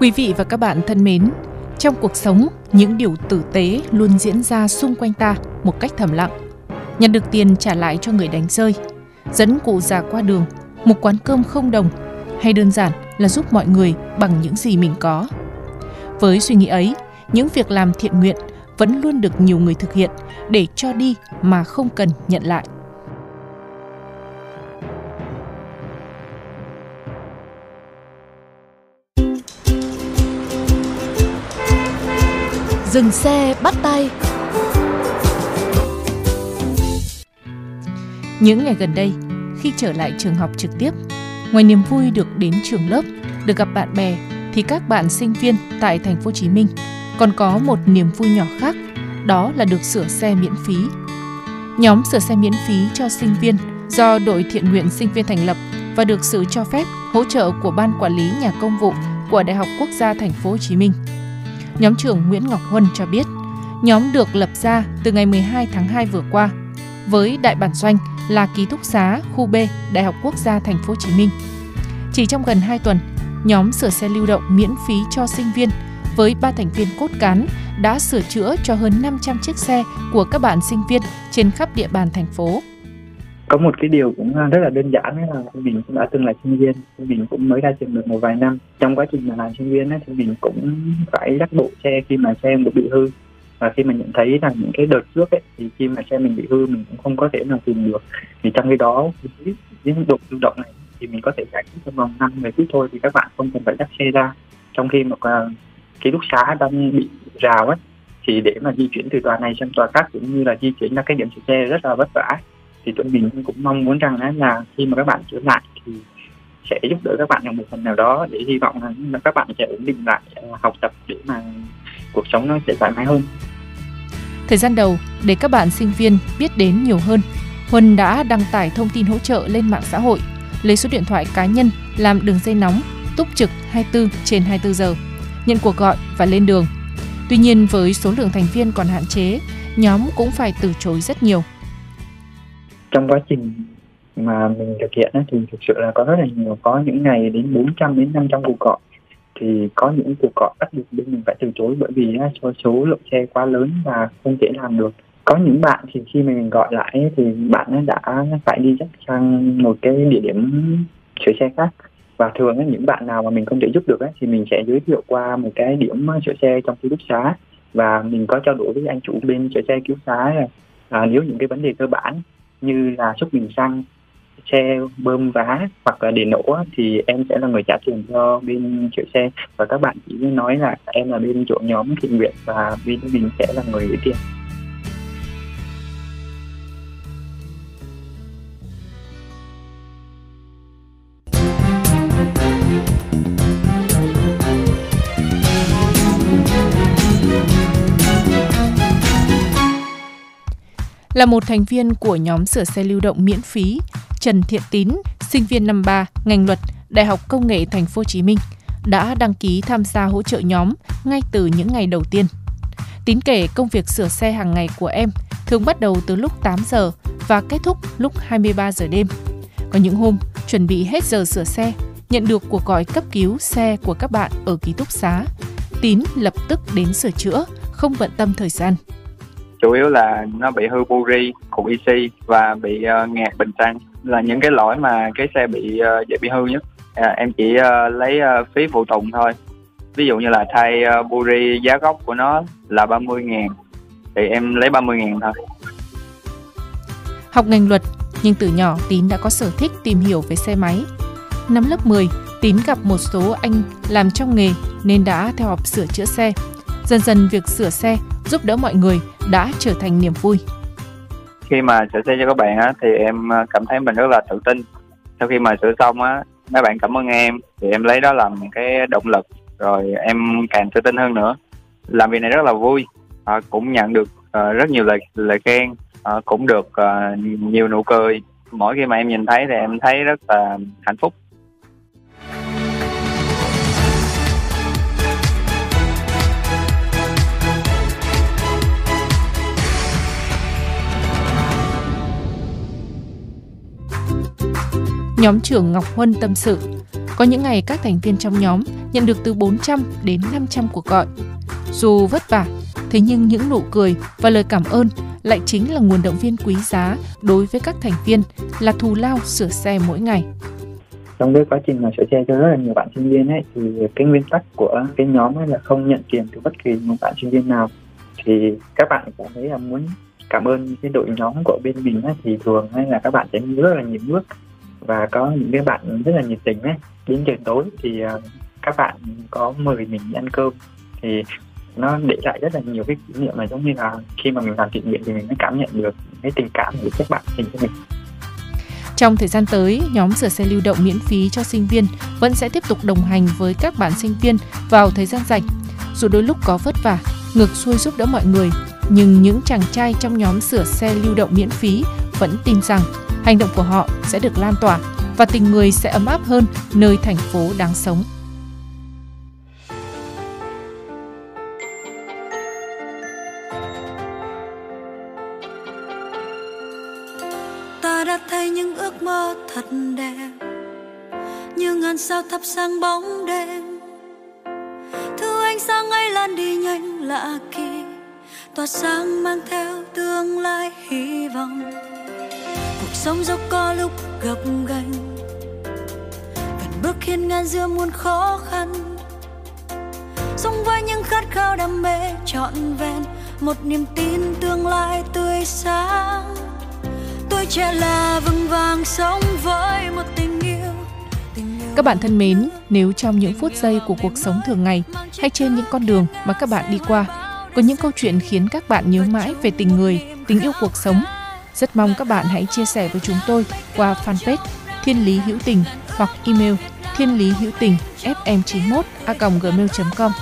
Quý vị và các bạn thân mến, trong cuộc sống, những điều tử tế luôn diễn ra xung quanh ta một cách thầm lặng. Nhận được tiền trả lại cho người đánh rơi, dẫn cụ già qua đường, một quán cơm không đồng, hay đơn giản là giúp mọi người bằng những gì mình có. Với suy nghĩ ấy, những việc làm thiện nguyện vẫn luôn được nhiều người thực hiện để cho đi mà không cần nhận lại. Dừng xe bắt tay Những ngày gần đây, khi trở lại trường học trực tiếp, ngoài niềm vui được đến trường lớp, được gặp bạn bè, thì các bạn sinh viên tại thành phố Hồ Chí Minh còn có một niềm vui nhỏ khác, đó là được sửa xe miễn phí. Nhóm sửa xe miễn phí cho sinh viên do đội thiện nguyện sinh viên thành lập và được sự cho phép hỗ trợ của ban quản lý nhà công vụ của Đại học Quốc gia thành phố Hồ Chí Minh. Nhóm trưởng Nguyễn Ngọc Huân cho biết, nhóm được lập ra từ ngày 12 tháng 2 vừa qua với đại bản doanh là ký túc xá khu B Đại học Quốc gia Thành phố Hồ Chí Minh. Chỉ trong gần 2 tuần, nhóm sửa xe lưu động miễn phí cho sinh viên với 3 thành viên cốt cán đã sửa chữa cho hơn 500 chiếc xe của các bạn sinh viên trên khắp địa bàn thành phố có một cái điều cũng à, rất là đơn giản đấy là mình cũng đã từng là sinh viên mình cũng mới ra trường được một vài năm. Trong quá trình mà làm sinh viên ấy, thì mình cũng phải lắc bộ xe khi mà xe mình bị hư. Và khi mà nhận thấy là những cái đợt trước ấy thì khi mà xe mình bị hư mình cũng không có thể nào tìm được. Thì trong cái đó với mức độ tự động này thì mình có thể giải quyết trong vòng năm mười phút thôi thì các bạn không cần phải dắt xe ra. Trong khi mà à, cái lúc xá đang bị rào ấy thì để mà di chuyển từ tòa này sang tòa khác cũng như là di chuyển ra cái điểm sửa xe rất là vất vả thì tụi mình cũng mong muốn rằng là khi mà các bạn trở lại thì sẽ giúp đỡ các bạn ở một phần nào đó để hy vọng là các bạn sẽ ổn định lại à, học tập để mà cuộc sống nó sẽ thoải mái hơn Thời gian đầu, để các bạn sinh viên biết đến nhiều hơn, Huân đã đăng tải thông tin hỗ trợ lên mạng xã hội, lấy số điện thoại cá nhân làm đường dây nóng, túc trực 24 trên 24 giờ, nhận cuộc gọi và lên đường. Tuy nhiên với số lượng thành viên còn hạn chế, nhóm cũng phải từ chối rất nhiều trong quá trình mà mình thực hiện ấy, thì thực sự là có rất là nhiều có những ngày đến 400 đến 500 cuộc gọi. Thì có những cuộc gọi bắt buộc bên mình phải từ chối bởi vì á, số, số lượng xe quá lớn và không thể làm được. Có những bạn thì khi mà mình gọi lại ấy, thì bạn ấy đã phải đi dắt sang một cái địa điểm sửa xe khác. Và thường ấy, những bạn nào mà mình không thể giúp được ấy, thì mình sẽ giới thiệu qua một cái điểm sửa xe trong ký túc xá. Và mình có trao đổi với anh chủ bên sửa xe cứu xá là à, nếu những cái vấn đề cơ bản như là xúc bình xăng, xe bơm vá hoặc là để nổ thì em sẽ là người trả tiền cho bên chủ xe. Và các bạn chỉ nói là em là bên chỗ nhóm thiện nguyện và bên mình sẽ là người gửi tiền. Là một thành viên của nhóm sửa xe lưu động miễn phí, Trần Thiện Tín, sinh viên năm 3, ngành luật, Đại học Công nghệ Thành phố Hồ Chí Minh, đã đăng ký tham gia hỗ trợ nhóm ngay từ những ngày đầu tiên. Tín kể công việc sửa xe hàng ngày của em thường bắt đầu từ lúc 8 giờ và kết thúc lúc 23 giờ đêm. Có những hôm chuẩn bị hết giờ sửa xe, nhận được cuộc gọi cấp cứu xe của các bạn ở ký túc xá. Tín lập tức đến sửa chữa, không bận tâm thời gian chủ yếu là nó bị hư buri cục IC và bị uh, ngạt bình xăng là những cái lỗi mà cái xe bị uh, dễ bị hư nhất à, em chỉ uh, lấy uh, phí phụ tùng thôi ví dụ như là thay uh, buri giá gốc của nó là 30 ngàn thì em lấy 30 ngàn thôi Học ngành luật, nhưng từ nhỏ Tín đã có sở thích tìm hiểu về xe máy. Năm lớp 10, Tín gặp một số anh làm trong nghề nên đã theo học sửa chữa xe. Dần dần việc sửa xe giúp đỡ mọi người đã trở thành niềm vui. khi mà sửa xe cho các bạn á thì em à, cảm thấy mình rất là tự tin. Sau khi mà sửa xong á mấy bạn cảm ơn em thì em lấy đó làm cái động lực rồi em càng tự tin hơn nữa. Làm việc này rất là vui à, cũng nhận được uh, rất nhiều lời lời khen uh, cũng được uh, nhiều nụ cười. Mỗi khi mà em nhìn thấy thì em thấy rất là hạnh phúc. Nhóm trưởng Ngọc Huân tâm sự, có những ngày các thành viên trong nhóm nhận được từ 400 đến 500 cuộc gọi. Dù vất vả, thế nhưng những nụ cười và lời cảm ơn lại chính là nguồn động viên quý giá đối với các thành viên là thù lao sửa xe mỗi ngày. Trong cái quá trình mà sửa xe cho rất là nhiều bạn sinh viên ấy thì cái nguyên tắc của cái nhóm ấy là không nhận tiền từ bất kỳ một bạn sinh viên nào thì các bạn cảm thấy là muốn cảm ơn cái đội nhóm của bên mình ấy, thì thường hay là các bạn sẽ rất là nhiệt nước và có những cái bạn rất là nhiệt tình ấy. Đến trời tối thì ờ, các bạn có mời mình ăn cơm. Thì nó để lại rất là nhiều cái kỷ niệm mà giống như là khi mà mình làm thiện nguyện thì mình mới cảm nhận được cái tình cảm của các bạn dành cho mình. Trong thời gian tới, nhóm sửa xe lưu động miễn phí cho sinh viên vẫn sẽ tiếp tục đồng hành với các bạn sinh viên vào thời gian rảnh. Dù đôi lúc có vất vả, ngược xuôi giúp đỡ mọi người, nhưng những chàng trai trong nhóm sửa xe lưu động miễn phí vẫn tin rằng hành động của họ sẽ được lan tỏa và tình người sẽ ấm áp hơn nơi thành phố đáng sống. Ta đã thấy những ước mơ thật đẹp, như ngàn sao thắp sáng bóng đêm thứ ánh sáng ấy lan đi nhanh lạ kỳ, tỏa sáng mang theo tương lai hy vọng sống dốc có lúc gập ghềnh. Vần bước hiên ngang giữa muôn khó khăn. Sống với những khát khao đam mê trọn vẹn một niềm tin tương lai tươi sáng. Tôi trẻ là vững vàng sống với một tình yêu các bạn thân mến, nếu trong những phút giây của cuộc sống thường ngày hay trên những con đường mà các bạn đi qua, có những câu chuyện khiến các bạn nhớ mãi về tình người, tình yêu cuộc sống rất mong các bạn hãy chia sẻ với chúng tôi qua fanpage Thiên Lý Hữu Tình hoặc email thiên lý hữu tình fm91 a gmail.com.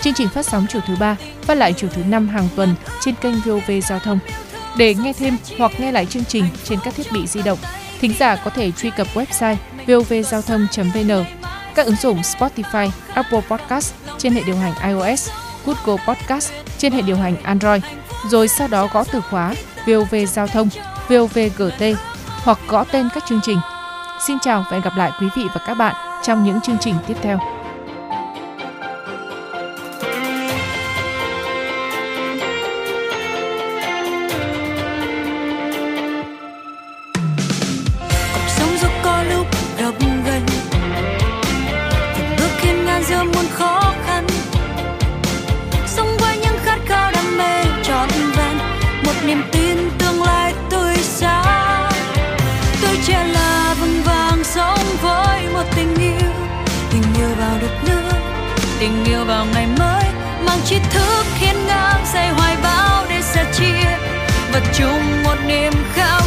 Chương trình phát sóng chiều thứ ba, phát lại chiều thứ năm hàng tuần trên kênh VOV Giao thông. Để nghe thêm hoặc nghe lại chương trình trên các thiết bị di động, thính giả có thể truy cập website vovgiao thông.vn, các ứng dụng Spotify, Apple Podcast trên hệ điều hành iOS, Google Podcast trên hệ điều hành Android, rồi sau đó gõ từ khóa VOV Giao thông, VOV GT hoặc gõ tên các chương trình. Xin chào và hẹn gặp lại quý vị và các bạn trong những chương trình tiếp theo. Tình yêu vào ngày mới, mang tri thức hiên ngang say hoài bão để sẻ chia. Vật chung một niềm khao